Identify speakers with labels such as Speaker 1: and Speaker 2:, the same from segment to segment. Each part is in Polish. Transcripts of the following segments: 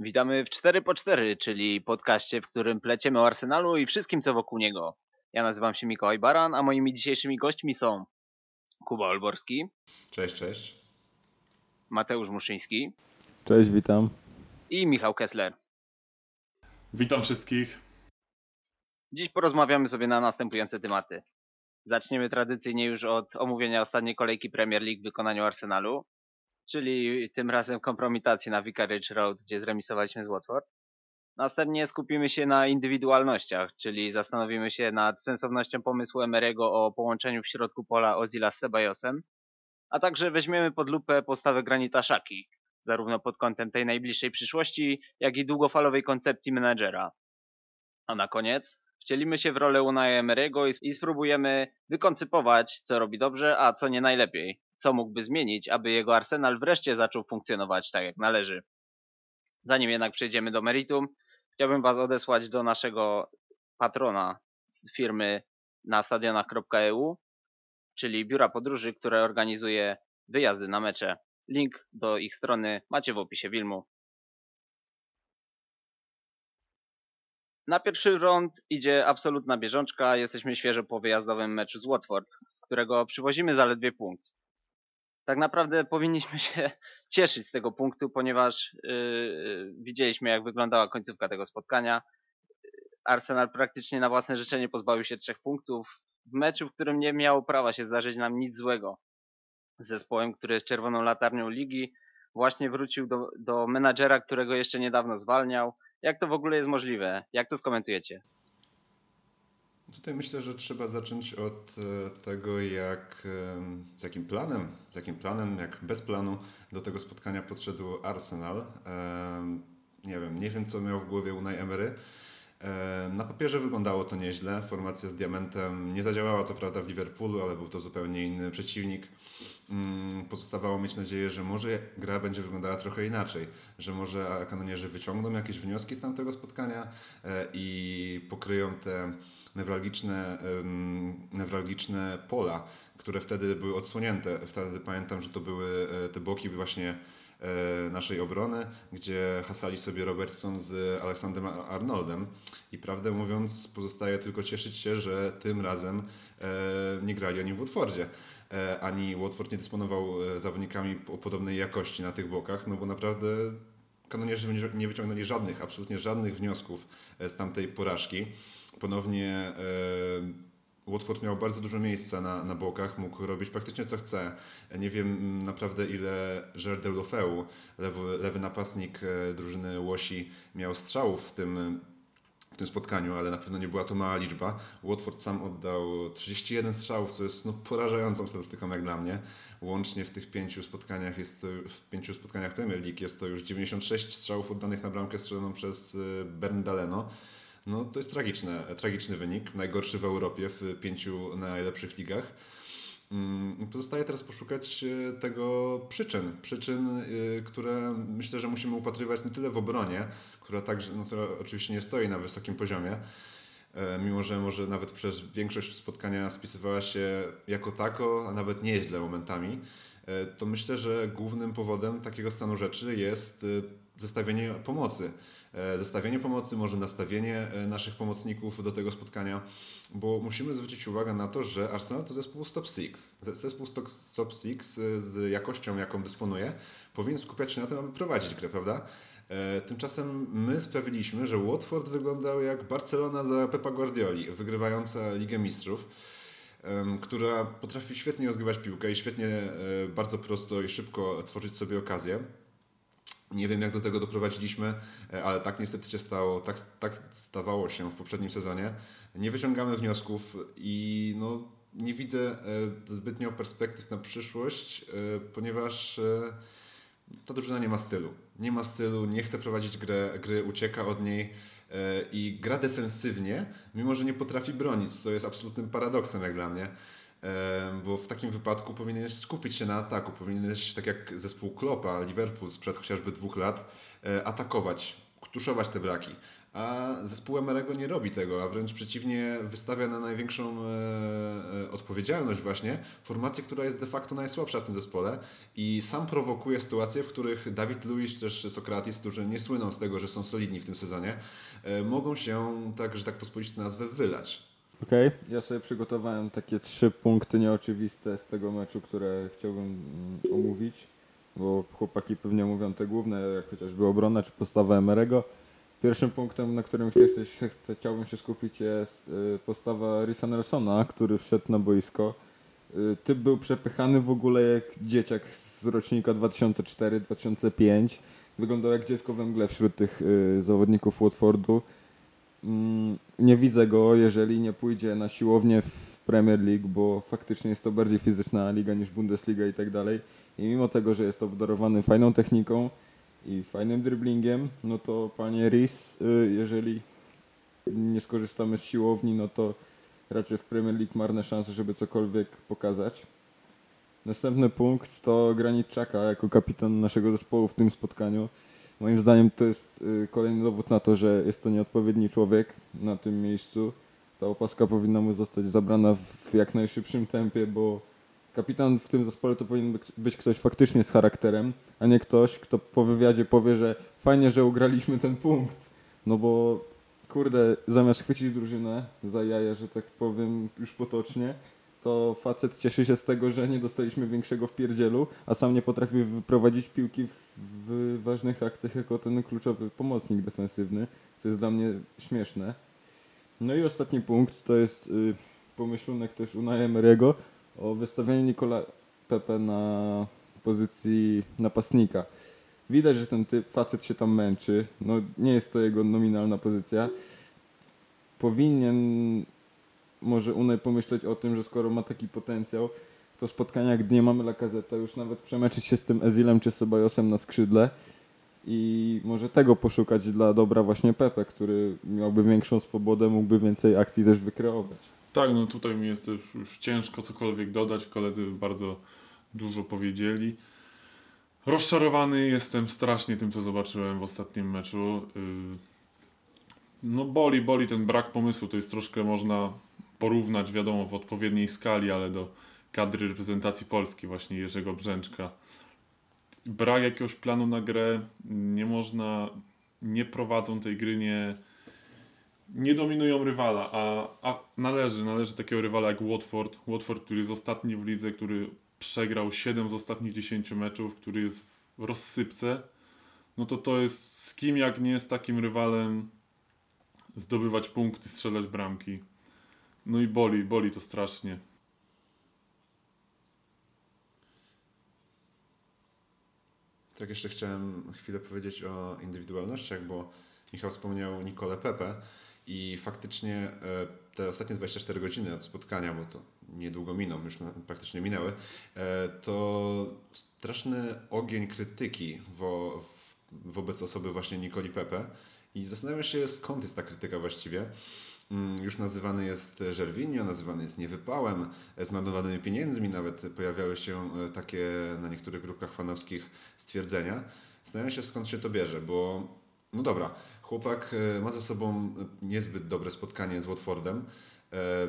Speaker 1: Witamy w 4 po 4 czyli podcaście, w którym pleciemy o Arsenalu i wszystkim, co wokół niego. Ja nazywam się Mikołaj Baran, a moimi dzisiejszymi gośćmi są Kuba Olborski.
Speaker 2: Cześć, cześć.
Speaker 1: Mateusz Muszyński.
Speaker 3: Cześć, witam.
Speaker 1: I Michał Kessler.
Speaker 4: Witam wszystkich.
Speaker 1: Dziś porozmawiamy sobie na następujące tematy. Zaczniemy tradycyjnie już od omówienia ostatniej kolejki Premier League w wykonaniu Arsenalu, czyli tym razem kompromitacji na Vicarage Road, gdzie zremisowaliśmy z Watford. Następnie skupimy się na indywidualnościach, czyli zastanowimy się nad sensownością pomysłu Emerego o połączeniu w środku pola Ozila z Sebajosem, a także weźmiemy pod lupę postawę Granita Szaki, zarówno pod kątem tej najbliższej przyszłości, jak i długofalowej koncepcji menedżera. A na koniec wcielimy się w rolę Unai Emery'ego i, i spróbujemy wykoncypować, co robi dobrze, a co nie najlepiej. Co mógłby zmienić, aby jego arsenal wreszcie zaczął funkcjonować tak jak należy. Zanim jednak przejdziemy do meritum, chciałbym Was odesłać do naszego patrona z firmy na stadionach.eu, czyli biura podróży, które organizuje wyjazdy na mecze. Link do ich strony macie w opisie filmu. Na pierwszy rąd idzie absolutna bieżączka. Jesteśmy świeżo po wyjazdowym meczu z Watford, z którego przywozimy zaledwie punkt. Tak naprawdę powinniśmy się cieszyć z tego punktu, ponieważ yy, widzieliśmy jak wyglądała końcówka tego spotkania. Arsenal praktycznie na własne życzenie pozbawił się trzech punktów w meczu, w którym nie miało prawa się zdarzyć nam nic złego. Z zespołem, który jest czerwoną latarnią ligi, właśnie wrócił do, do menadżera, którego jeszcze niedawno zwalniał. Jak to w ogóle jest możliwe? Jak to skomentujecie?
Speaker 2: Tutaj myślę, że trzeba zacząć od e, tego, jak, z jakim planem, z jakim planem, jak bez planu do tego spotkania podszedł Arsenal. Nie wiem, nie wiem co miał w głowie Unai Emery. Em, Na papierze wyglądało to nieźle. Formacja z diamentem nie zadziałała to prawda w Liverpoolu, ale był to zupełnie inny przeciwnik. Mm, Pozostawało mieć nadzieję, że może gra będzie wyglądała trochę inaczej, że może kanonierzy wyciągną jakieś wnioski z tamtego spotkania e, i pokryją te newralgiczne, newralgiczne pola, które wtedy były odsłonięte. Wtedy pamiętam, że to były e, te boki właśnie e, naszej obrony, gdzie hasali sobie Robertson z Aleksandrem Arnoldem i prawdę mówiąc pozostaje tylko cieszyć się, że tym razem e, nie grali oni w Watfordzie. Ani Watford nie dysponował zawodnikami o podobnej jakości na tych bokach, no bo naprawdę kanonierzy nie- wyciągnęli żadnych, absolutnie żadnych wniosków z tamtej porażki. Ponownie e, Watford miał bardzo dużo miejsca na, na bokach, mógł robić praktycznie co chce. Nie wiem naprawdę ile Gerard Deulofeu, lewy, lewy napastnik e, drużyny Łosi, miał strzałów w tym, w tym spotkaniu, ale na pewno nie była to mała liczba. Watford sam oddał 31 strzałów, co jest no, porażającą statystyką jak dla mnie. Łącznie w tych pięciu spotkaniach jest to, w pięciu spotkaniach Premier League jest to już 96 strzałów oddanych na bramkę strzeloną przez e, Berndaleno. No to jest tragiczne, tragiczny wynik, najgorszy w Europie w pięciu najlepszych ligach. Mm, Pozostaje teraz poszukać e, tego przyczyn, przyczyn, e, które myślę, że musimy upatrywać nie tyle w obronie, która także, no, która oczywiście nie stoi na wysokim poziomie, e, mimo że może nawet przez większość spotkania spisywała się jako tako, a nawet nieźle momentami, to myślę, że głównym powodem takiego stanu rzeczy jest zestawienie pomocy. E, Zestawienie pomocy, może nastawienie e, naszych pomocników do tego spotkania, bo musimy zwrócić uwagę na to, że Arsenal to zespół top 6. Zespół top- top 6 z jakością, jaką dysponuje, powinien skupiać się na tym, aby prowadzić grę, prawda? E, Tymczasem my sprawiliśmy, że Watford wyglądał jak Barcelona za Pepa Guardioli, wygrywająca Ligę Mistrzów, która potrafi świetnie rozgrywać piłkę i świetnie, e, bardzo prosto i szybko tworzyć sobie okazję. Nie wiem, jak do tego doprowadziliśmy, e, ale tak niestety się stało, tak, tak stawało się w poprzednim sezonie. Nie wyciągamy wniosków i no, nie widzę e, zbytnio perspektyw na przyszłość, e, ponieważ ta drużyna nie ma stylu. Nie ma stylu, nie chce prowadzić grę, gry, ucieka od niej i gra defensywnie, mimo że nie potrafi bronić, co jest absolutnym paradoksem jak dla mnie. Bo w takim wypadku powinieneś skupić się na ataku, powinieneś, tak jak zespół Klopa, Liverpool sprzed chociażby dwóch lat, e, atakować, tuszować te braki. A zespół Emerego nie robi tego, a wręcz przeciwnie wystawia na największą e, e, odpowiedzialność właśnie formację, która jest de facto najsłabsza w tym zespole i sam prowokuje sytuacje, w których Dawid Luiz czy też Sokratis, którzy nie słyną z tego, że są solidni w tym sezonie, mogą się, tak, że tak pospolić nazwę, wylać.
Speaker 3: Okej, ja sobie przygotowałem takie trzy punkty nieoczywiste z tego meczu, które chciałbym mm, omówić, bo chłopaki pewnie mówią te główne, jak chociażby obrona czy postawa Emerego. Pierwszym punktem, na którym chcę, chcę, chciałbym się skupić jest y, postawa Risa Nelsona, który wszedł na boisko. Y, Typ był przepychany w ogóle jak dzieciak z rocznika 2004-2005. Wyglądał jak dziecko we mgle wśród tych y, zawodników Watfordu. Mm, Nie widzę go, jeżeli nie pójdzie na siłownię w Premier League, bo faktycznie jest to bardziej fizyczna liga niż Bundesliga i tak dalej. I mimo tego, że jest obdarowany fajną techniką i fajnym dribblingiem, no to panie Rhys, y, jeżeli nie skorzystamy z siłowni, no to raczej w Premier League marne szanse, żeby cokolwiek pokazać. Następny punkt to Granit Xhaka jako kapitan naszego zespołu w tym spotkaniu. Moim zdaniem to jest y, kolejny dowód na to, że jest to nieodpowiedni człowiek na tym miejscu. Ta opaska powinna mu zostać zabrana w jak najszybszym tempie, bo kapitan w tym zespole to powinien być- ktoś faktycznie z charakterem, a nie ktoś, kto po wywiadzie powie, że fajnie, że ugraliśmy ten punkt. No bo kurde, zamiast chwycić drużynę za jaja, że tak powiem już potocznie, to facet cieszy się z tego, że nie dostaliśmy większego wpierdzielu, a sam nie potrafi wyprowadzić piłki w, ważnych akcjach jako ten kluczowy pomocnik defensywny, co jest dla mnie śmieszne. No i ostatni punkt to jest y, pomyślunek też Unai Emery'ego o wystawieniu Nikola Pepe na pozycji napastnika. Widać, że ten typ, facet się tam męczy. No, nie jest to jego nominalna pozycja. Powinien może Unai pomyśleć o tym, że skoro ma taki potencjał, to w spotkaniach, gdy nie mamy Lacazette, już nawet przemeczyć się z tym Ezilem czy Sebajosem na skrzydle i może tego poszukać dla dobra właśnie Pepe, który miałby większą swobodę, mógłby więcej akcji też wykreować.
Speaker 4: Tak, no tutaj mi jest już, już ciężko cokolwiek dodać. Koledzy bardzo dużo powiedzieli. Rozczarowany jestem strasznie tym, co zobaczyłem w ostatnim meczu. Yy, No boli, boli ten brak pomysłu. To jest troszkę można porównać, wiadomo, w odpowiedniej skali, ale do kadry reprezentacji Polski, właśnie Jerzego Brzęczka. Brak jakiegoś planu na grę, nie można, nie prowadzą tej gry, nie, nie dominują rywala, a, a należy, należy takiego rywala jak Watford. Watford, który jest ostatni w lidze, który przegrał 7 z ostatnich 10 meczów, który jest w rozsypce, no to to jest z kim jak nie z takim rywalem zdobywać punkty, strzelać bramki. No i boli, boli to strasznie.
Speaker 2: Tak, jeszcze chciałem chwilę powiedzieć o indywidualnościach, bo Michał wspomniał Nikolę Pepe i faktycznie e, te ostatnie 24 godziny od spotkania, bo to niedługo miną, już praktycznie minęły, e, to straszny ogień krytyki wo, wobec osoby właśnie Nikoli Pepe i zastanawiam się skąd jest ta krytyka właściwie. Mm, Już nazywany jest Żerwinio, nazywany jest niewypałem, e, zmarnowanymi pieniędzmi, nawet pojawiały się e, takie na niektórych grupkach fanowskich stwierdzenia. Zastanawiam się skąd się to bierze, bo no dobra, chłopak e, ma ze sobą niezbyt dobre spotkanie z Watfordem, e,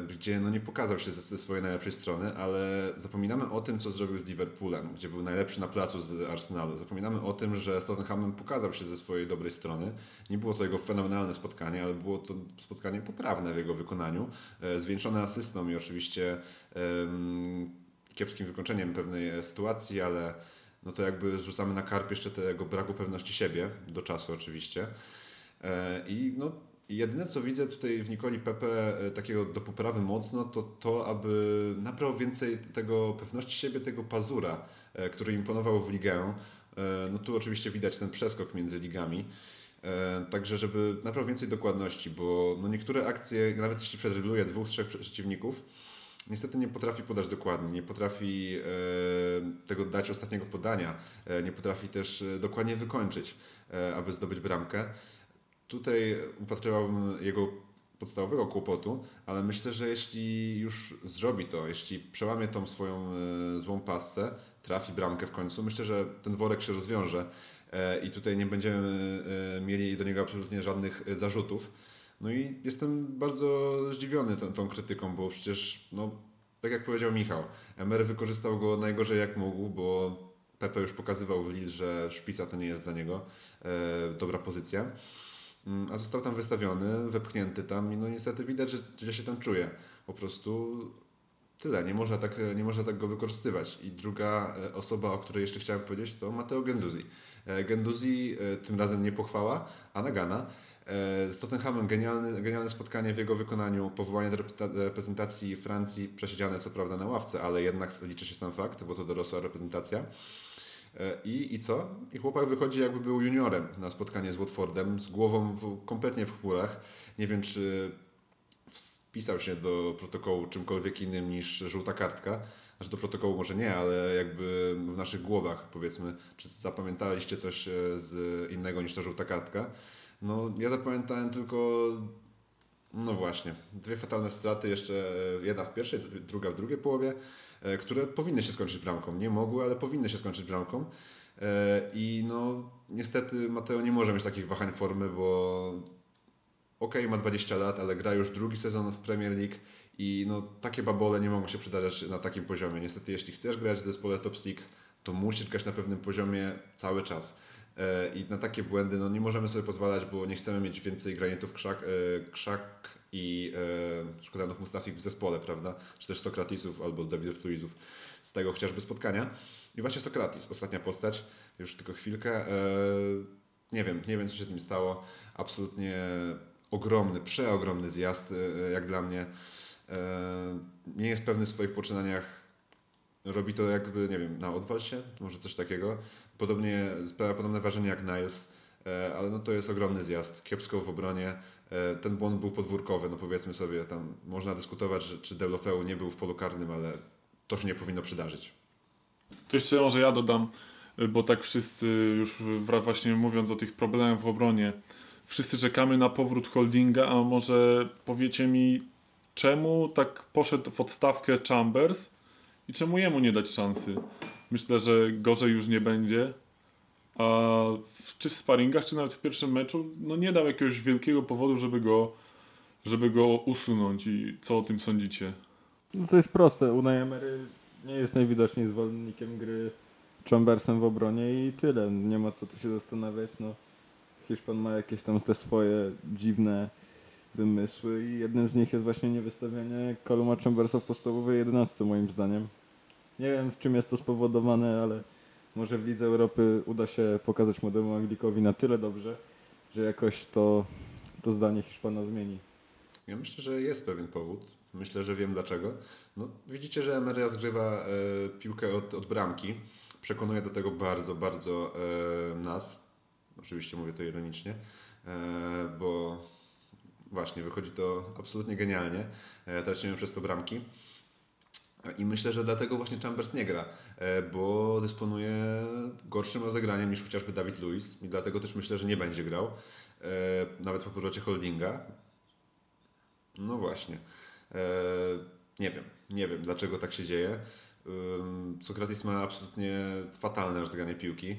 Speaker 2: gdzie no nie pokazał się ze, swojej najlepszej strony, ale zapominamy o tym, co zrobił z Liverpoolem, gdzie był najlepszy na placu z Arsenalu. Zapominamy o tym, że z Tottenhamem pokazał się ze swojej dobrej strony. Nie było to jego fenomenalne spotkanie, ale było to spotkanie poprawne w jego wykonaniu, e, zwieńczone asystą i oczywiście kiepskim wykończeniem pewnej e, sytuacji, ale no to jakby zrzucamy na karp jeszcze tego braku pewności siebie, do czasu oczywiście. E, I no, jedyne co widzę tutaj w Nikoli Pepe e, takiego do poprawy mocno, to to, aby nabrał więcej tego pewności siebie, tego pazura, e, który imponował w ligę. E, No tu oczywiście widać ten przeskok między ligami. Także, żeby nabrał więcej dokładności, bo no niektóre akcje, nawet jeśli przedrybluje dwóch, trzech przeciwników, niestety nie potrafi podać dokładnie, nie potrafi tego dać ostatniego podania, nie potrafi też dokładnie wykończyć, aby zdobyć bramkę. Tutaj upatrywałbym jego podstawowego kłopotu, ale myślę, że jeśli już zrobi to, jeśli przełamie tą swoją e, złą pasę, trafi bramkę w końcu, myślę, że ten worek się rozwiąże e, i tutaj nie będziemy e, mieli do niego absolutnie żadnych zarzutów. No i jestem bardzo zdziwiony tą, tą krytyką, bo przecież, no, tak jak powiedział Michał, Emery wykorzystał go najgorzej jak mógł, bo Pepe już pokazywał w Lille, że szpica to nie jest dla niego dobra pozycja. Mm, A został tam wystawiony, wepchnięty tam i no niestety widać, że źle się tam czuje. Po prostu tyle, nie można tak, nie można tak go wykorzystywać. I druga e, osoba, o której jeszcze chciałem powiedzieć, to Matteo Genduzi. E, Genduzi e, tym razem nie pochwała, a nagana. Z Tottenhamem genialne, genialne spotkanie w jego wykonaniu, powołanie do reprezenta- reprezentacji Francji, przesiedziane co prawda na ławce, ale jednak liczy się sam fakt, bo to dorosła reprezentacja. E, I, I co? I chłopak wychodzi jakby był juniorem na spotkanie z Watfordem, z głową w, kompletnie w chmurach. Nie wiem, czy wpisał się do protokołu czymkolwiek innym niż żółta kartka. Znaczy do protokołu może nie, ale jakby w naszych głowach powiedzmy, czy zapamiętaliście coś e, z innego niż ta żółta kartka. No ja zapamiętałem tylko, no właśnie, dwie fatalne straty, jeszcze e, jedna w pierwszej, druga w drugiej połowie, które powinny się skończyć bramką. Nie mogły, ale powinny się skończyć bramką. E, I no niestety Mateo nie może mieć takich wahań formy, bo okej, ma 20 lat, ale gra już drugi sezon w Premier League i no, takie babole nie mogą się przydarzać na takim poziomie. Niestety, jeśli chcesz grać w zespole top 6, to musisz grać na pewnym poziomie cały czas. E, I na takie błędy no, nie możemy sobie pozwalać, bo nie chcemy mieć więcej granietów krzak, e, krzak i e, Szkodanów Mustafik w zespole, prawda? Czy też Sokratisów albo Dawidów Luizów z tego chociażby spotkania. I właśnie Sokratis, ostatnia postać, już tylko chwilkę. E, nie wiem, nie wiem co się z nim stało. Absolutnie ogromny, przeogromny zjazd, e, jak dla mnie. E, Nie jest pewny w swoich poczynaniach. Robi to jakby, nie wiem, na odwal się, może coś takiego. Podobnie, sprawia podobne wrażenie jak Niles, ale no to jest ogromny zjazd. Kiepsko w obronie. E, Ten błąd był podwórkowy, no powiedzmy sobie, tam można dyskutować, że, czy Deulofeu nie był w polu karnym, ale to się nie powinno przydarzyć.
Speaker 4: To jeszcze może ja dodam, y, bo tak wszyscy już właśnie mówiąc o tych problemach w obronie, wszyscy czekamy na powrót holdinga, a może powiecie mi, czemu tak poszedł w odstawkę Chambers i czemu jemu nie dać szansy? Myślę, że gorzej już nie będzie. A w, czy w sparingach, czy nawet w pierwszym meczu, no nie dał jakiegoś wielkiego powodu, żeby go, żeby go usunąć. I co o tym sądzicie?
Speaker 3: No to jest proste. Unai Emery nie jest najwidoczniej zwolennikiem gry Chambersem w obronie i tyle. Nie ma co tu się zastanawiać. No, Hiszpan ma jakieś tam te swoje dziwne wymysły i jednym z nich jest właśnie niewystawianie Kaluma Chambersa w podstawowej 11 moim zdaniem. Nie wiem z czym jest to spowodowane, ale może w Lidze Europy uda się pokazać młodemu Anglikowi na tyle dobrze, że jakoś to, to zdanie Hiszpana zmieni.
Speaker 2: Ja myślę, że jest pewien powód. Myślę, że wiem dlaczego. No, widzicie, że Emery odgrywa e, piłkę od, od bramki. Przekonuje do tego bardzo, bardzo e, nas. Oczywiście mówię to ironicznie, e, bo właśnie wychodzi to absolutnie genialnie. E, tracimy przez to bramki. I myślę, że dlatego właśnie Chambers nie gra, e, bo dysponuje gorszym rozegraniem niż chociażby Dawid Luiz i dlatego też myślę, że nie będzie grał, e, nawet po powrocie holdinga. No właśnie. E, nie wiem, nie wiem dlaczego tak się dzieje. Ym, Sokrates ma absolutnie fatalne rozegranie piłki.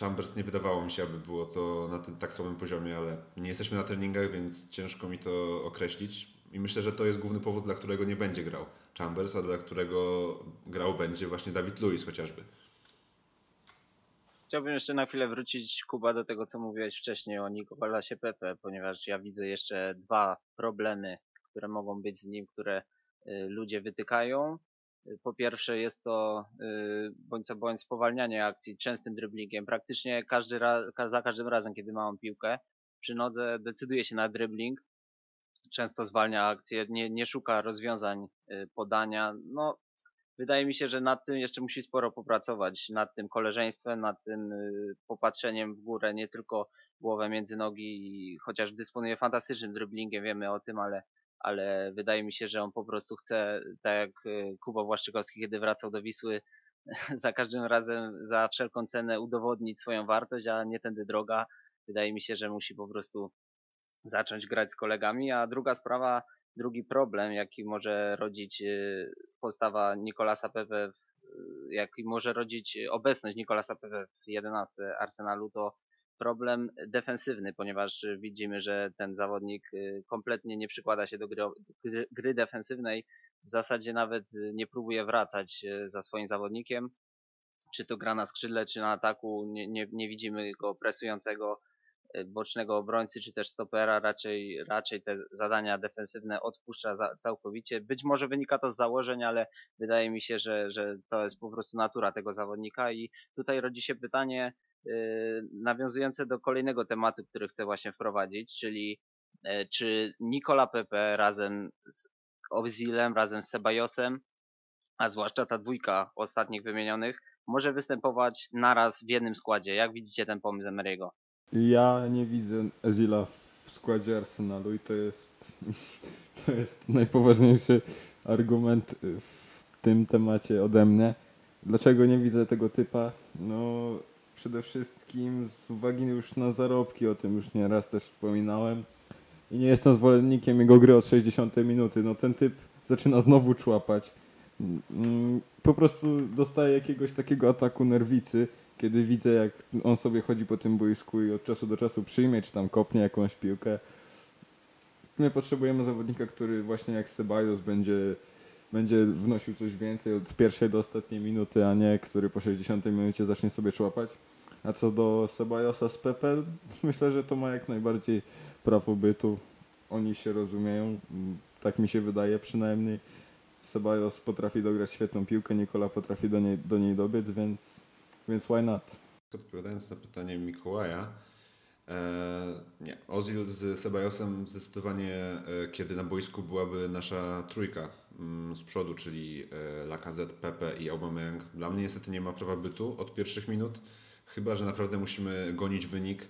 Speaker 2: Chambers nie wydawało mi się, aby było to na tym tak słabym poziomie, ale nie jesteśmy na treningach, więc ciężko mi to określić. I myślę, że to jest główny powód, dla którego nie będzie grał Chambers, a dla którego grał będzie właśnie Dawid Luiz chociażby.
Speaker 1: Chciałbym jeszcze na chwilę wrócić, Kuba, do tego, co mówiłeś wcześniej o Nikolasie Pepe, ponieważ ja widzę jeszcze dwa problemy, które mogą być z nim, które y, ludzie wytykają. Po pierwsze jest to y, bądź co bądź spowalnianie akcji częstym dribblingiem. Praktycznie każdy za każdym razem, kiedy mam piłkę przy nodze, decyduje się na dribbling. Często zwalnia akcję, nie, nie szuka rozwiązań y, podania. No, wydaje mi się, że nad tym jeszcze musi sporo popracować, nad tym koleżeństwem, nad tym y, popatrzeniem w górę, nie tylko głowę między nogi, chociaż dysponuje fantastycznym dribblingiem, wiemy o tym, ale, ale wydaje mi się, że on po prostu chce, tak jak y, Kuba Błaszczykowski, kiedy wracał do Wisły, za każdym razem, za wszelką cenę udowodnić swoją wartość, a nie tędy droga. Wydaje mi się, że musi po prostu zacząć grać z kolegami, a druga sprawa, drugi problem, jaki może rodzić y, postawa Nikolasa Pepe y, jaki może rodzić obecność Nikolasa Pepe w 11 Arsenalu, to problem defensywny, ponieważ widzimy, że ten zawodnik y, kompletnie nie przykłada się do gry, gry, gry defensywnej. W zasadzie nawet nie próbuje wracać za swoim zawodnikiem. Czy to gra na skrzydle, czy na ataku, nie, nie, nie widzimy go presującego bocznego obrońcy, czy też stopera. Raczej, raczej te zadania defensywne odpuszcza za, całkowicie. Być może wynika to z założeń, ale wydaje mi się, że, że to jest po prostu natura tego zawodnika i tutaj rodzi się pytanie, y, nawiązujące do kolejnego tematu, który chcę właśnie wprowadzić, czyli y, czy Nikola Pepe razem z Ozilem, razem z Sebajosem, a zwłaszcza ta dwójka ostatnich wymienionych, może występować naraz w jednym składzie. Jak widzicie ten pomysł Emery'ego?
Speaker 3: Ja nie widzę Ezila w składzie Arsenalu i to jest, to jest najpoważniejszy argument w tym temacie ode mnie. Dlaczego nie widzę tego typa? No przede wszystkim z uwagi już na zarobki, o tym już nieraz też wspominałem. I nie jestem zwolennikiem jego gry od 60 minuty. No ten typ zaczyna znowu człapać. Mm, Po prostu dostaję jakiegoś takiego ataku nerwicy, kiedy widzę jak on sobie chodzi po tym boisku i od czasu do czasu przyjmie, czy tam kopnie jakąś piłkę. My potrzebujemy zawodnika, który właśnie jak Ceballos będzie, będzie wnosił coś więcej od pierwszej do ostatniej minuty, a nie który po 60 minucie zacznie sobie człapać. A co do Ceballosa z Pepe, myślę, że to ma jak najbardziej prawo bytu. Oni się rozumieją, tak mi się wydaje przynajmniej. Ceballos potrafi dograć świetną piłkę, Nikola potrafi do niej, do niej dobiec, więc, więc why not?
Speaker 2: Odpowiadając na pytanie Mikołaja, e, nie, Ozil z Sebajosem zdecydowanie, e, kiedy na boisku byłaby nasza trójka mm, z przodu, czyli e, Lacazette, Pepe i Aubameyang, dla mnie niestety nie ma prawa bytu od pierwszych minut, chyba że naprawdę musimy gonić wynik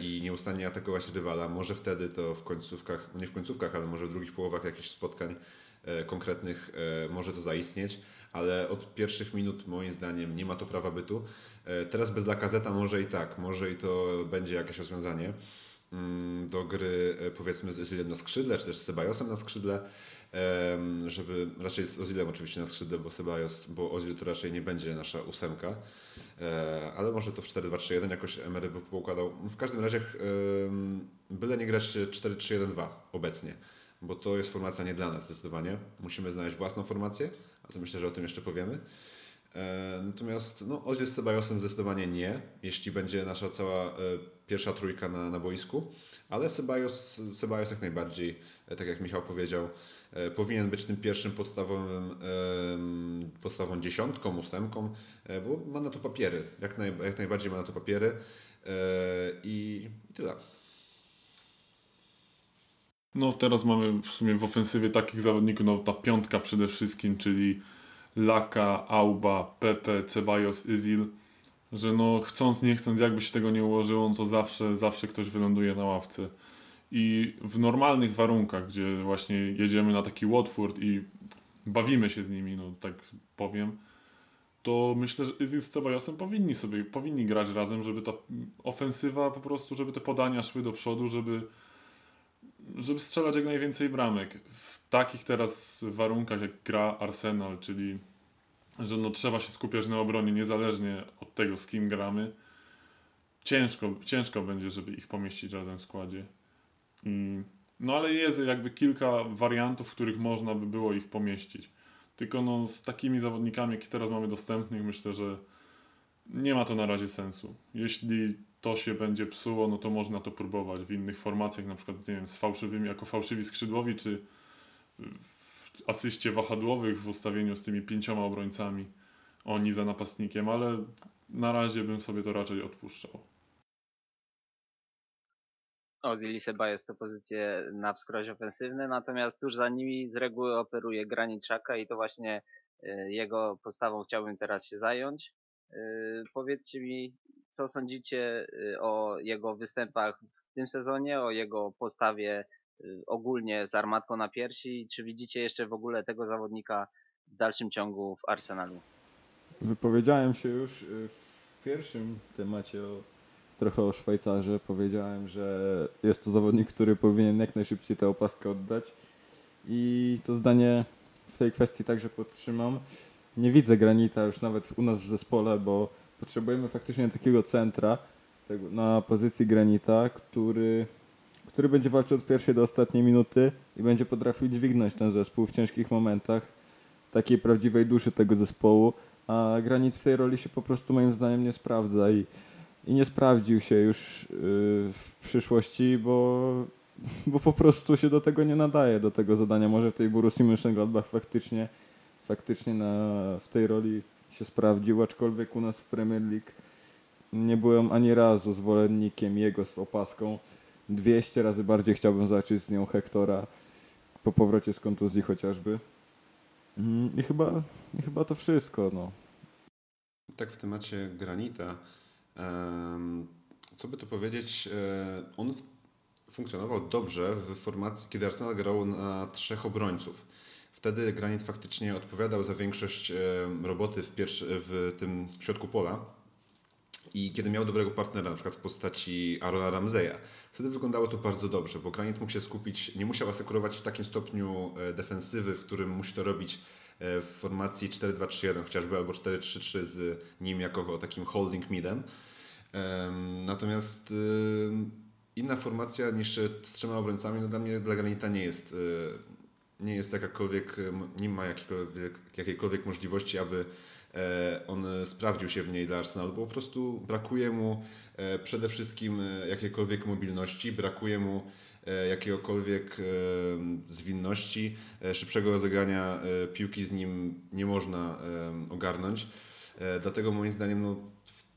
Speaker 2: i nieustannie atakować rywala. Może wtedy to w końcówkach, nie w końcówkach, ale może w drugich połowach jakichś spotkań konkretnych e, może to zaistnieć, ale od pierwszych minut moim zdaniem nie ma to prawa bytu. E, Teraz bez Lakazeta może i tak, może i to będzie jakieś rozwiązanie mm, do gry e, powiedzmy z Ozilem na skrzydle, czy też z Sebajosem na skrzydle, żeby raczej z Ozilem oczywiście na skrzydle, bo Sebajos, bo Ozil to raczej nie będzie nasza ósemka, E, ale może to w 4-2-3-1 jakoś Emery by poukładał. W każdym razie byle nie grać 4-3-1-2 obecnie, bo to jest formacja nie dla nas zdecydowanie. Musimy znaleźć własną formację, a to myślę, że o tym jeszcze powiemy. E, Natomiast no, Ozil z Sebajosem zdecydowanie nie, jeśli będzie nasza cała e, pierwsza trójka na, na boisku, ale Sebajos, Sebajos jak najbardziej, e, tak jak Michał powiedział, powinien być tym pierwszym podstawowym, podstawową dziesiątką, ósemką, bo ma na to papiery, jak, naj, jak najbardziej ma na to papiery i, i tyle.
Speaker 4: No teraz mamy w sumie w ofensywie takich zawodników, no ta piątka przede wszystkim, czyli Laka, Auba, Pepe, Ceballos, Izil, że no chcąc nie chcąc, jakby się tego nie ułożyło, no to zawsze, zawsze ktoś wyląduje na ławce. I w normalnych warunkach, gdzie właśnie jedziemy na taki Watford i bawimy się z nimi, no tak powiem, to myślę, że Izil z Ceballosem powinni sobie, powinni grać razem, żeby ta ofensywa po prostu, żeby te podania szły do przodu, żeby żeby strzelać jak najwięcej bramek. W takich teraz warunkach, jak gra Arsenal, czyli że no trzeba się skupiać na obronie niezależnie od tego, z kim gramy, ciężko, ciężko będzie, żeby ich pomieścić razem w składzie. No ale jest jakby kilka wariantów, w których można by było ich pomieścić. Tylko no z takimi zawodnikami, jakie teraz mamy dostępnych, myślę, że nie ma to na razie sensu. Jeśli to się będzie psuło, no to można to próbować w innych formacjach, na przykład nie wiem, z fałszywymi, jako fałszywi skrzydłowi, czy w asyście wahadłowych w ustawieniu z tymi pięcioma obrońcami, oni za napastnikiem, ale na razie bym sobie to raczej odpuszczał.
Speaker 1: Ozil i Sebajos to pozycje na wskroś ofensywne, natomiast tuż za nimi z reguły operuje Graniczaka i to właśnie y, jego postawą chciałbym teraz się zająć. Y, Powiedzcie mi, co sądzicie y, o jego występach w tym sezonie, o jego postawie y, ogólnie z armatką na piersi? Czy widzicie jeszcze w ogóle tego zawodnika w dalszym ciągu w Arsenalu?
Speaker 3: Wypowiedziałem się już w pierwszym temacie o, trochę o Szwajcarze. Powiedziałem, że jest to zawodnik, który powinien jak najszybciej tę opaskę oddać. I to zdanie w tej kwestii także podtrzymam. Nie widzę Granita już nawet u nas w zespole, bo potrzebujemy faktycznie takiego centra tego, na pozycji Granita, który, który będzie walczył od pierwszej do ostatniej minuty i będzie potrafił dźwignąć ten zespół w ciężkich momentach takiej prawdziwej duszy tego zespołu, a Granit w tej roli się po prostu moim zdaniem nie sprawdza i, i nie sprawdził się już yy, w przyszłości, bo, bo po prostu się do tego nie nadaje, do tego zadania. Może w tej Borussii Mönchengladbach faktycznie, faktycznie na, w tej roli się sprawdził, aczkolwiek u nas w Premier League nie byłem ani razu zwolennikiem jego z opaską. 200 razy bardziej chciałbym zobaczyć z nią Hektora po powrocie z kontuzji chociażby. Mm, I chyba, i chyba to wszystko. No.
Speaker 2: Tak w temacie Granita, co by tu powiedzieć, e, on funkcjonował dobrze w formacji, kiedy Arsenal grał na trzech obrońców. Wtedy Granit faktycznie odpowiadał za większość e, roboty w, w tym środku pola i kiedy miał dobrego partnera, na przykład w postaci Arona Ramseya, wtedy wyglądało to bardzo dobrze, bo Granit mógł się skupić, nie musiał asekurować w takim stopniu e, defensywy, w którym musi to robić e, w formacji 4-2-3-1 chociażby, albo 4-3-3 z nim jako takim holding midem. Em, Natomiast inna formacja niż z trzema obrońcami, no dla mnie, dla Granita nie jest, nie jest jakakolwiek, nie ma jakiejkolwiek, jakiejkolwiek możliwości, aby e, on sprawdził się w niej dla Arsenalu, po prostu brakuje mu e, przede wszystkim e, jakiejkolwiek mobilności, brakuje mu jakiegokolwiek zwinności, szybszego rozegrania piłki z nim nie można ogarnąć. Dlatego moim zdaniem no,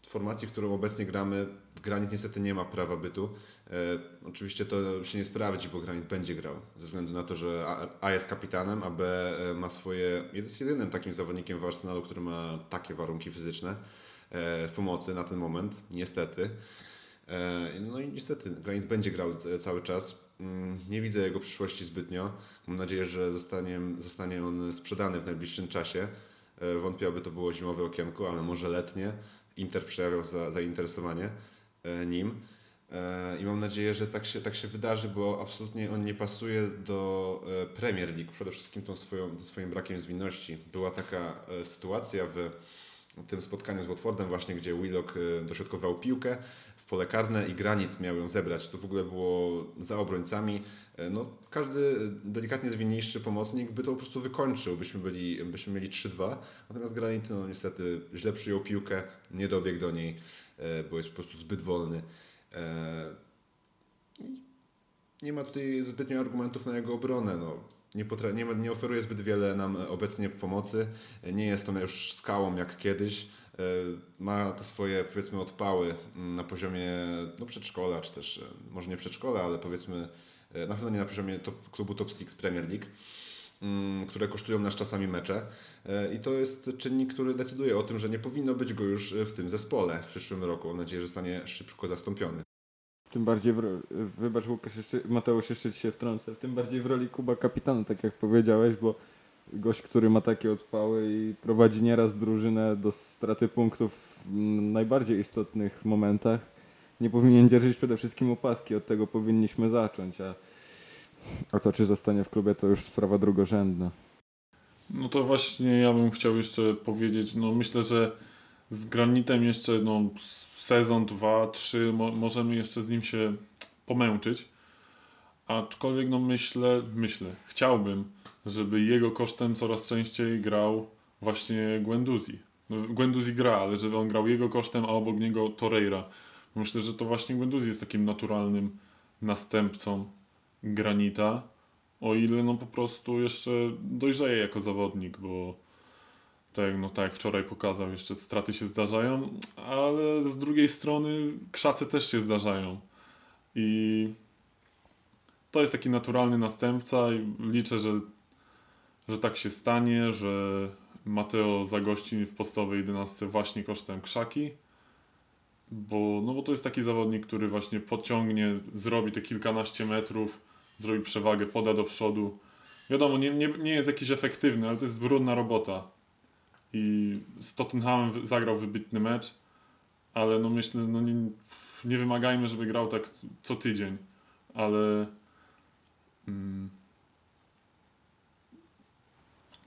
Speaker 2: w formacji, w którą obecnie gramy, Granit niestety nie ma prawa bytu. E, oczywiście to się nie sprawdzi, bo Granit będzie grał, ze względu na to, że A, jest kapitanem, a B e, ma swoje, jest jedynym takim zawodnikiem w Arsenalu, który ma takie warunki fizyczne e, w pomocy na ten moment, niestety. No i niestety Granit będzie grał cały czas. Mm, Nie widzę jego przyszłości zbytnio. Mam nadzieję, że zostanie, zostanie on sprzedany w najbliższym czasie. Wątpię, aby to było zimowe okienko, ale może letnie. Inter przejawiał za, zainteresowanie nim. E, I mam nadzieję, że tak się, tak się wydarzy, bo absolutnie on nie pasuje do e, Premier League. Przede wszystkim tą swoją, swoim brakiem zwinności. Była taka e, sytuacja w tym spotkaniu z Watfordem właśnie, gdzie Willock dośrodkował piłkę w pole karne i Granit miał ją zebrać. To w ogóle było za obrońcami. No, każdy delikatnie zwinniejszy pomocnik by to po prostu wykończył, byśmy, byli, byśmy mieli 3-2. Natomiast Granit no, niestety źle przyjął piłkę, nie dobiegł do niej, bo jest po prostu zbyt wolny. E, Nie ma tutaj zbytnio argumentów na jego obronę. No. Nie, nie, nie oferuje zbyt wiele nam obecnie w pomocy. Nie jest on już skałą jak kiedyś. E, Ma te swoje powiedzmy odpały mm, na poziomie no, przedszkola, czy też e, może nie przedszkola, ale powiedzmy e, na pewno nie na poziomie top, klubu Top 6 Premier League, mm, które kosztują nas czasami mecze. E, I to jest czynnik, który decyduje o tym, że nie powinno być go już w tym zespole w przyszłym roku. Mam nadzieję, że zostanie szybko zastąpiony.
Speaker 3: Tym bardziej, w, wybacz Łukasz, jeszcze, Mateusz, jeszcze się wtrącę, tym bardziej w roli Kuba kapitana, tak jak powiedziałeś, bo gość, który ma takie odpały i prowadzi nieraz drużynę do straty punktów w najbardziej istotnych momentach, nie powinien dzierżyć przede wszystkim opaski, od tego powinniśmy zacząć, a, a to czy zostanie w klubie to już sprawa drugorzędna.
Speaker 4: No to właśnie ja bym chciał jeszcze powiedzieć, no myślę, że z Granitem jeszcze no, sezon, dwa, trzy, mo możemy jeszcze z nim się pomęczyć. Aczkolwiek no myślę, myślę, chciałbym, żeby jego kosztem coraz częściej grał właśnie Guendouzi. No, Guendouzi gra, ale żeby on grał jego kosztem, a obok niego Torreira. Myślę, że to właśnie Guendouzi jest takim naturalnym następcą Granita. O ile no po prostu jeszcze dojrzeje jako zawodnik, bo tak, no tak jak wczoraj pokazał, jeszcze straty się zdarzają, ale z drugiej strony krzace też się zdarzają. I to jest taki naturalny następca i liczę, że, że tak się stanie, że Mateo zagości w podstawowej 11 właśnie kosztem krzaki. Bo, no bo to jest taki zawodnik, który właśnie podciągnie, zrobi te kilkanaście metrów, zrobi przewagę, poda do przodu. Wiadomo, nie, nie, nie jest jakiś efektywny, ale to jest brudna robota. I z Tottenhamem zagrał wybitny mecz, ale no myślę, no nie, nie wymagajmy, żeby grał tak co tydzień, ale mm,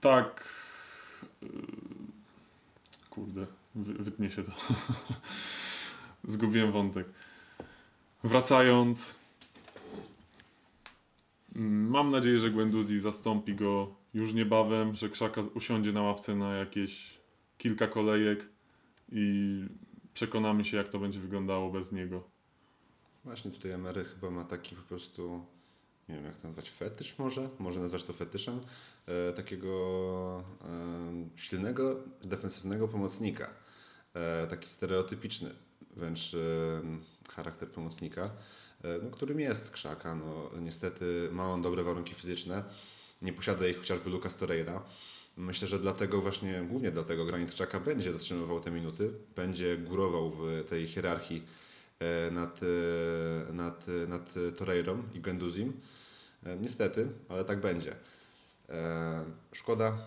Speaker 4: tak y, kurde, wy, wytnie się to. Zgubiłem wątek. Wracając, mm, mam nadzieję, że Guendouzi zastąpi go już niebawem, że Krzaka usiądzie na ławce na jakieś kilka kolejek i przekonamy się, jak to będzie wyglądało bez niego.
Speaker 2: Właśnie tutaj Emery chyba ma taki po prostu, nie wiem jak to nazwać, fetysz może? Może nazwać to fetyszem? E, takiego e, silnego, defensywnego pomocnika. E, taki stereotypiczny wręcz e, charakter pomocnika, e, no, którym jest Krzaka. No, niestety ma on dobre warunki fizyczne, nie posiada ich chociażby Lucas Torreira. Myślę, że dlatego właśnie, głównie dlatego Granit Krzaka będzie dotrzymywał te minuty, będzie górował w tej hierarchii e, nad, e, nad, nad Torreirą i Genduzim. E, Niestety, ale tak będzie. E, Szkoda.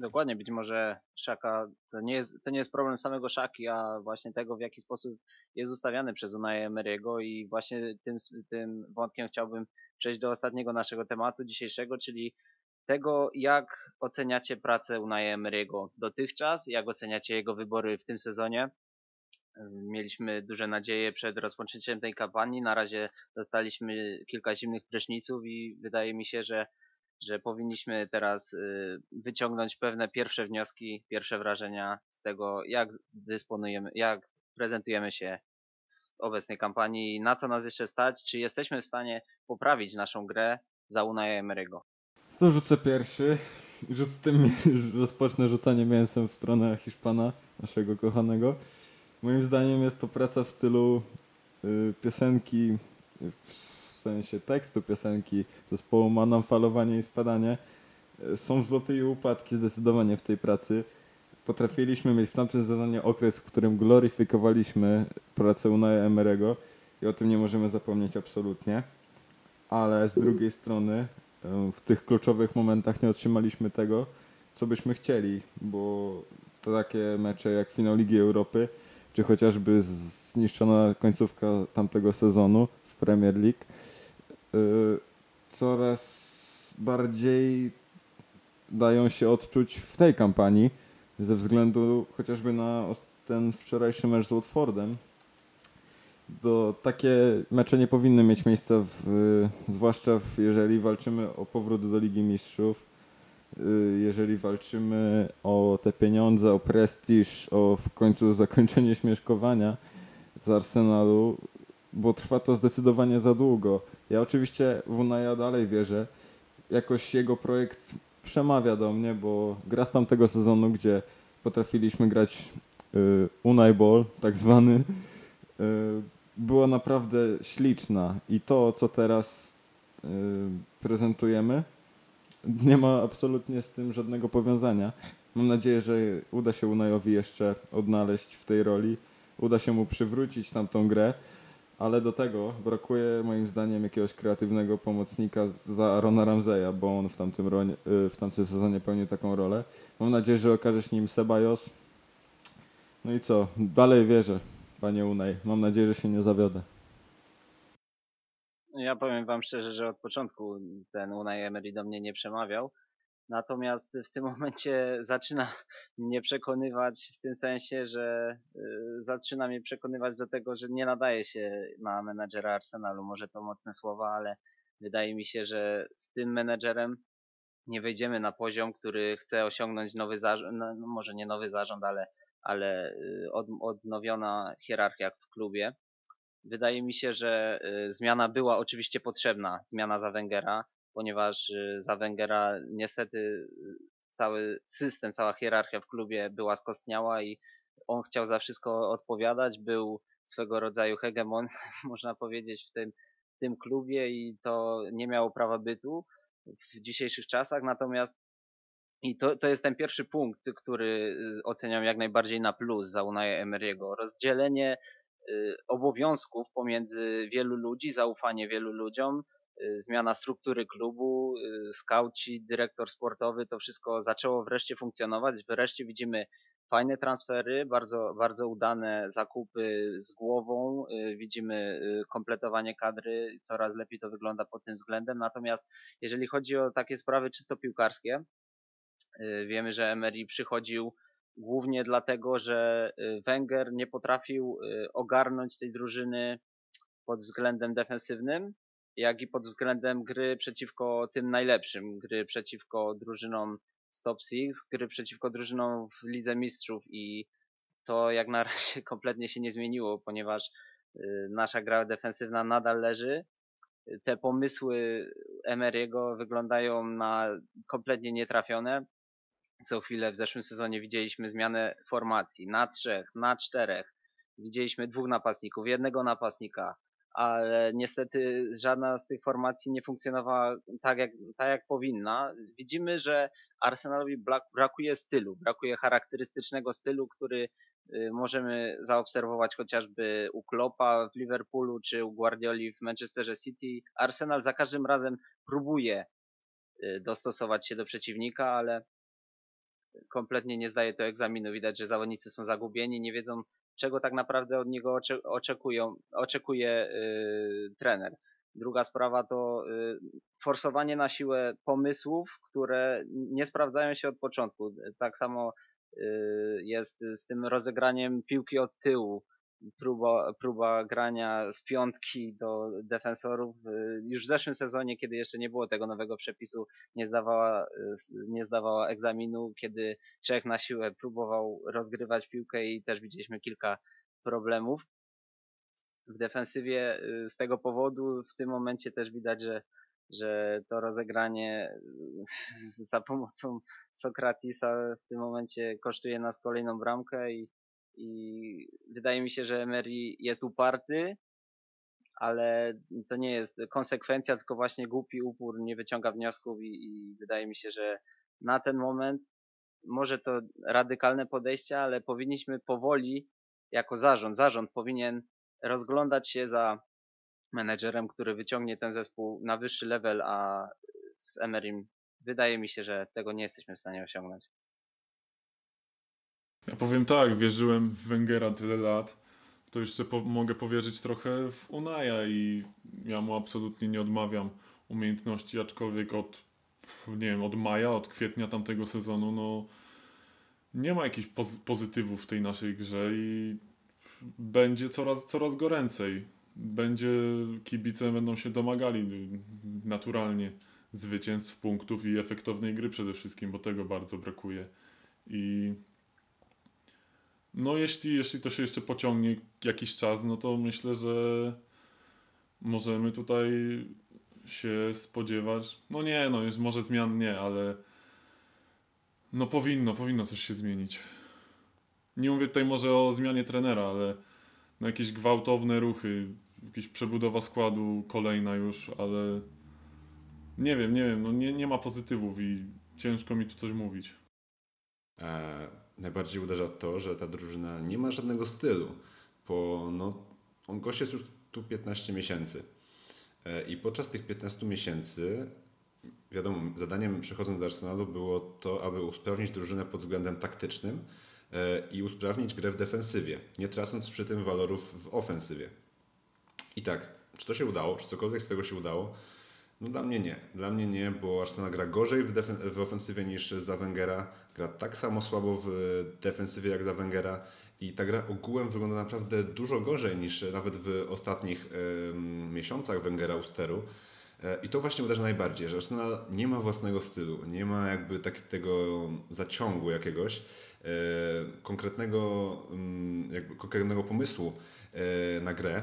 Speaker 1: Dokładnie, być może Szaka to nie, jest, to nie jest problem samego Szaki, a właśnie tego, w jaki sposób jest ustawiany przez Unai Emery'ego i właśnie tym, tym wątkiem chciałbym przejść do ostatniego naszego tematu dzisiejszego, czyli tego, jak oceniacie pracę Unai Emery'ego dotychczas, jak oceniacie jego wybory w tym sezonie. Mieliśmy duże nadzieje przed rozpoczęciem tej kampanii. Na razie dostaliśmy kilka zimnych pryszniców i wydaje mi się, że że powinniśmy teraz y, wyciągnąć pewne pierwsze wnioski, pierwsze wrażenia z tego, jak dysponujemy, jak prezentujemy się w obecnej kampanii, na co nas jeszcze stać, czy jesteśmy w stanie poprawić naszą grę za Unai Emery'ego.
Speaker 3: To rzucę pierwszy. Rzucę tym, rozpocznę rzucanie mięsem w stronę Hiszpana, naszego kochanego. Moim zdaniem jest to praca w stylu y, piosenki, y, w sensie tekstu piosenki zespołu Manam Falowanie i Spadanie. Y, są wzloty i upadki zdecydowanie w tej pracy. Potrafiliśmy mieć w tamtym sezonie okres, w którym gloryfikowaliśmy pracę Unai Emery'ego i o tym nie możemy zapomnieć absolutnie. Ale z drugiej strony y, w tych kluczowych momentach nie otrzymaliśmy tego, co byśmy chcieli, bo to takie mecze jak finał Ligi Europy, czy chociażby zniszczona końcówka tamtego sezonu w Premier League, y, coraz bardziej dają się odczuć w tej kampanii, ze względu chociażby na ten wczorajszy mecz z Watfordem. To takie mecze nie powinny mieć miejsca, w, zwłaszcza w, jeżeli walczymy o powrót do Ligi Mistrzów, y, jeżeli walczymy o te pieniądze, o prestiż, o w końcu zakończenie śmieszkowania z Arsenalu, bo trwa to zdecydowanie za długo. Ja oczywiście w Unaja dalej wierzę. Jakoś jego projekt przemawia do mnie, bo gra z tamtego sezonu, gdzie potrafiliśmy grać y, Unai Ball, tak zwany, y, była naprawdę śliczna i to, co teraz y, prezentujemy, nie ma absolutnie z tym żadnego powiązania. Mam nadzieję, że uda się Unajowi jeszcze odnaleźć w tej roli, uda się mu przywrócić tamtą grę, ale do tego brakuje moim zdaniem jakiegoś kreatywnego pomocnika za Arona Ramseya, bo on w tamtym, ronie, y, w tamtym sezonie pełnił taką rolę. Mam nadzieję, że okaże się nim Sebajos. No i co? Dalej wierzę, panie Unai. Mam nadzieję, że się nie zawiodę.
Speaker 1: Ja powiem wam szczerze, że od początku ten Unai Emery do mnie nie przemawiał. Natomiast w tym momencie zaczyna mnie przekonywać w tym sensie, że y, zaczyna mnie przekonywać do tego, że nie nadaje się na menedżera Arsenalu. Może to mocne słowa, ale wydaje mi się, że z tym menedżerem nie wejdziemy na poziom, który chce osiągnąć nowy zarząd, no, no może nie nowy zarząd, ale, ale y, od, odnowiona hierarchia w klubie. Wydaje mi się, że y, zmiana była oczywiście potrzebna, zmiana za Wengera, ponieważ y, za Wengera niestety y, cały system, cała hierarchia w klubie była skostniała i on chciał za wszystko odpowiadać, był swego rodzaju hegemon, można powiedzieć, w tym, w tym klubie i to nie miało prawa bytu w dzisiejszych czasach, natomiast i to, to jest ten pierwszy punkt, który oceniam jak najbardziej na plus za Unai Emery'ego. Rozdzielenie obowiązków pomiędzy wielu ludzi, zaufanie wielu ludziom, y, zmiana struktury klubu, y, skauci, dyrektor sportowy, to wszystko zaczęło wreszcie funkcjonować. Wreszcie widzimy fajne transfery, bardzo, bardzo udane zakupy z głową, y, widzimy y, kompletowanie kadry, coraz lepiej to wygląda pod tym względem. Natomiast jeżeli chodzi o takie sprawy czysto piłkarskie, y, wiemy, że Emery przychodził głównie dlatego, że y, Wenger nie potrafił y, ogarnąć tej drużyny pod względem defensywnym, jak i pod względem gry przeciwko tym najlepszym, gry przeciwko drużynom z top 6, gry przeciwko drużynom w Lidze Mistrzów i to jak na razie kompletnie się nie zmieniło, ponieważ y, nasza gra defensywna nadal leży. Te pomysły Emery'ego wyglądają na kompletnie nietrafione. Co chwilę w zeszłym sezonie widzieliśmy zmianę formacji na trzech, na czterech. Widzieliśmy dwóch napastników, jednego napastnika, ale niestety żadna z tych formacji nie funkcjonowała tak jak, tak jak powinna. Widzimy, że Arsenalowi brak- brakuje stylu, brakuje charakterystycznego stylu, który y, możemy zaobserwować chociażby u Kloppa w Liverpoolu czy u Guardioli w Manchesterze City. Arsenal za każdym razem próbuje y, dostosować się do przeciwnika, ale kompletnie nie zdaje to egzaminu. Widać, że zawodnicy są zagubieni, nie wiedzą czego tak naprawdę od niego ocze- oczekują, oczekuje y, trener. Druga sprawa to y, forsowanie na siłę pomysłów, które nie sprawdzają się od początku. Tak samo y, jest z tym rozegraniem piłki od tyłu. Próba, próba grania z piątki do defensorów. Y, Już w zeszłym sezonie, kiedy jeszcze nie było tego nowego przepisu, nie zdawała, y, nie zdawała egzaminu, kiedy Czech na siłę próbował rozgrywać piłkę i też widzieliśmy kilka problemów w defensywie y, z tego powodu. W tym momencie też widać, że, że to rozegranie za pomocą Sokratisa w tym momencie kosztuje nas kolejną bramkę i, i wydaje mi się, że Emery jest uparty, ale to nie jest konsekwencja, tylko właśnie głupi upór, nie wyciąga wniosków i, i wydaje mi się, że na ten moment może to radykalne podejście, ale powinniśmy powoli, jako zarząd, zarząd powinien rozglądać się za menedżerem, który wyciągnie ten zespół na wyższy level, a z Emerym wydaje mi się, że tego nie jesteśmy w stanie osiągnąć.
Speaker 4: Ja powiem tak, wierzyłem w Wengera tyle lat, to jeszcze po, mogę powierzyć trochę w Unaja i ja mu absolutnie nie odmawiam umiejętności, aczkolwiek od, nie wiem, od maja, od kwietnia tamtego sezonu, no nie ma jakichś pozy- pozytywów w tej naszej grze i będzie coraz, coraz goręcej. Będzie, kibice będą się domagali naturalnie zwycięstw, punktów i efektownej gry przede wszystkim, bo tego bardzo brakuje. I no jeśli, jeśli to się jeszcze pociągnie jakiś czas, no to myślę, że możemy tutaj się spodziewać. No nie, no już może zmian nie, ale no powinno, powinno coś się zmienić. Nie mówię tutaj może o zmianie trenera, ale no jakieś gwałtowne ruchy, jakaś przebudowa składu kolejna już, ale nie wiem, nie wiem, no nie, nie ma pozytywów i ciężko mi tu coś mówić.
Speaker 2: E, najbardziej uderza to, że ta drużyna nie ma żadnego stylu, bo no, on gość jest już tu 15 miesięcy. E, I podczas tych 15 miesięcy, wiadomo, zadaniem przechodząc do Arsenalu było to, aby usprawnić drużynę pod względem taktycznym e, i usprawnić grę w defensywie, nie tracąc przy tym walorów w ofensywie. I tak, czy to się udało, czy cokolwiek z tego się udało? No dla mnie nie. Dla mnie nie, bo Arsenal gra gorzej w, defen- w ofensywie niż za Wengera. Gra tak samo słabo w defensywie jak za Wengera. I ta gra ogółem wygląda naprawdę dużo gorzej niż nawet w ostatnich em, miesiącach Wengera u steru. E, I to właśnie uderza najbardziej, że Arsenal nie ma własnego stylu, nie ma jakby takiego zaciągu jakiegoś, e, konkretnego, jakby konkretnego pomysłu e, na grę, e,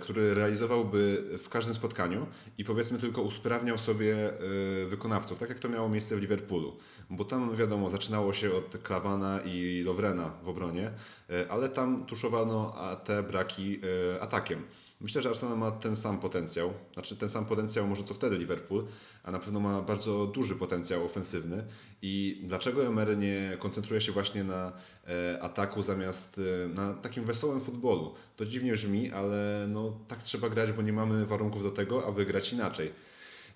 Speaker 2: który realizowałby w każdym spotkaniu i powiedzmy tylko usprawniał sobie e, wykonawców, tak jak to miało miejsce w Liverpoolu. Bo tam wiadomo, zaczynało się od Klawana i Lovrena w obronie, e, ale tam tuszowano te braki e, atakiem. Myślę, że Arsenal ma ten sam potencjał, znaczy ten sam potencjał może co wtedy Liverpool, a na pewno ma bardzo duży potencjał ofensywny. I dlaczego Emery nie koncentruje się właśnie na e, ataku zamiast e, na takim wesołym futbolu? To dziwnie brzmi, ale no, tak trzeba grać, bo nie mamy warunków do tego, aby grać inaczej.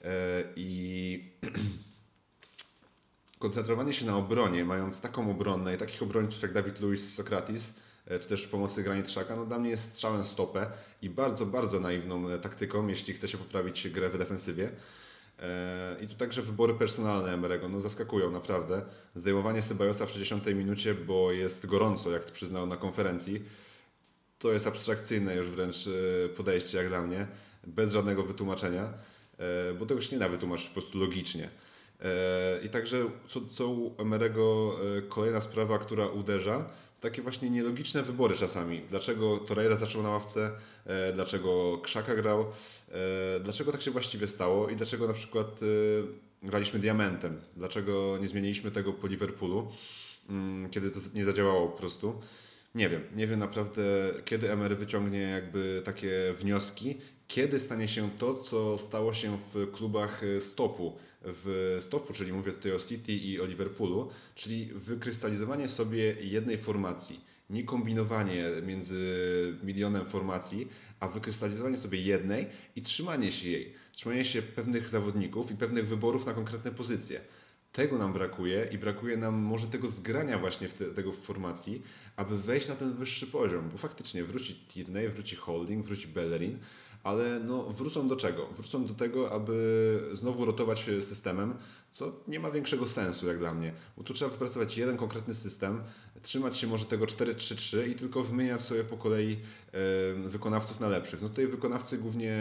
Speaker 2: E, I koncentrowanie się na obronie, mając taką obronę i takich obrońców jak Dawid Luiz Sokratis, czy też pomocy Granit Xhaka, no dla mnie jest strzałem stopę i bardzo, bardzo naiwną e, taktyką, jeśli chce się poprawić grę w defensywie. E, I tu także wybory personalne Emerego no zaskakują naprawdę. Zdejmowanie Sebajosa w 60 minucie, bo jest gorąco, jak to przyznał na konferencji, to jest abstrakcyjne już wręcz e, podejście jak dla mnie, bez żadnego wytłumaczenia, e, bo tego się nie da wytłumaczyć po prostu logicznie. E, I także co, co u Emerego e, kolejna sprawa, która uderza, takie właśnie nielogiczne wybory czasami. Dlaczego Torreira zaczął na ławce, e, dlaczego Krzaka grał, e, dlaczego tak się właściwie stało i dlaczego na przykład e, graliśmy diamentem, dlaczego nie zmieniliśmy tego po Liverpoolu, mm, kiedy to nie zadziałało po prostu. Nie wiem, nie wiem naprawdę, kiedy Emery wyciągnie jakby takie wnioski, kiedy stanie się to, co stało się w klubach e, stopu, w stopu, czyli mówię tutaj o City i o Liverpoolu, czyli wykrystalizowanie sobie jednej formacji, nie kombinowanie między milionem formacji, a wykrystalizowanie sobie jednej i trzymanie się jej, trzymanie się pewnych zawodników i pewnych wyborów na konkretne pozycje. Tego nam brakuje i brakuje nam może tego zgrania właśnie w te, tego w formacji, aby wejść na ten wyższy poziom, bo faktycznie wróci Tierney, wróci Holding, wróci Bellerin, ale no wrócą do czego? Wrócą do tego, aby znowu rotować systemem, co nie ma większego sensu jak dla mnie, bo tu trzeba wypracować jeden konkretny system, trzymać się może tego 4-3-3 i tylko wymieniać sobie po kolei wykonawców na lepszych. No tutaj wykonawcy głównie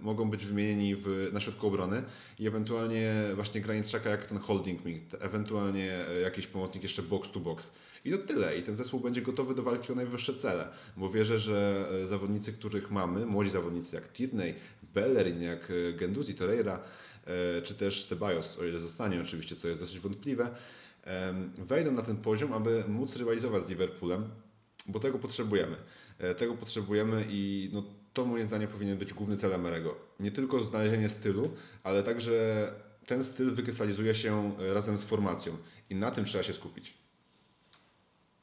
Speaker 2: mogą być wymienieni w, na środku obrony i ewentualnie właśnie granic czeka jak ten holding ewentualnie e, jakiś pomocnik jeszcze box to box. I to tyle. I ten zespół będzie gotowy do walki o najwyższe cele. Bo wierzę, że e, zawodnicy, których mamy, młodzi zawodnicy jak Tierney, Bellerin, jak e, Genduzi, Torreira, e, czy też Ceballos, o ile zostanie oczywiście, co jest dosyć wątpliwe, wejdą na ten poziom, aby móc rywalizować z Liverpoolem, bo tego potrzebujemy. Tego potrzebujemy i no, to moim zdaniem powinien być główny cel Emerego. Nie tylko znalezienie stylu, ale także ten styl wykrystalizuje się razem z formacją i na tym trzeba się skupić.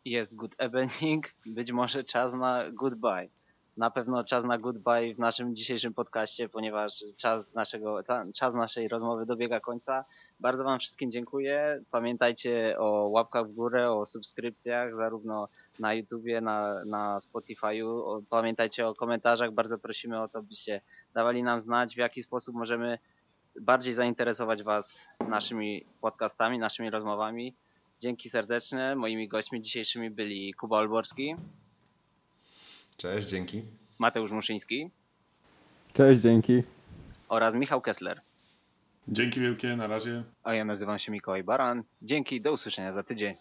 Speaker 1: Jest good evening, być może czas na goodbye. Na pewno czas na goodbye w naszym dzisiejszym podcaście, ponieważ czas, naszego, czas naszej rozmowy dobiega końca. Bardzo Wam wszystkim dziękuję. Pamiętajcie o łapkach w górę, o subskrypcjach, zarówno na YouTubie, na, na Spotify'u. Pamiętajcie o komentarzach. Bardzo prosimy o to, byście dawali nam znać, w jaki sposób możemy bardziej zainteresować Was naszymi podcastami, naszymi rozmowami. Dzięki serdeczne. Moimi gośćmi dzisiejszymi byli Kuba Olborski,
Speaker 2: Cześć, dzięki.
Speaker 1: Mateusz Muszyński
Speaker 3: Cześć, dzięki.
Speaker 1: oraz Michał Kessler.
Speaker 4: Dzięki wielkie, na razie.
Speaker 1: A ja nazywam się Mikołaj Baran. Dzięki, do usłyszenia za tydzień.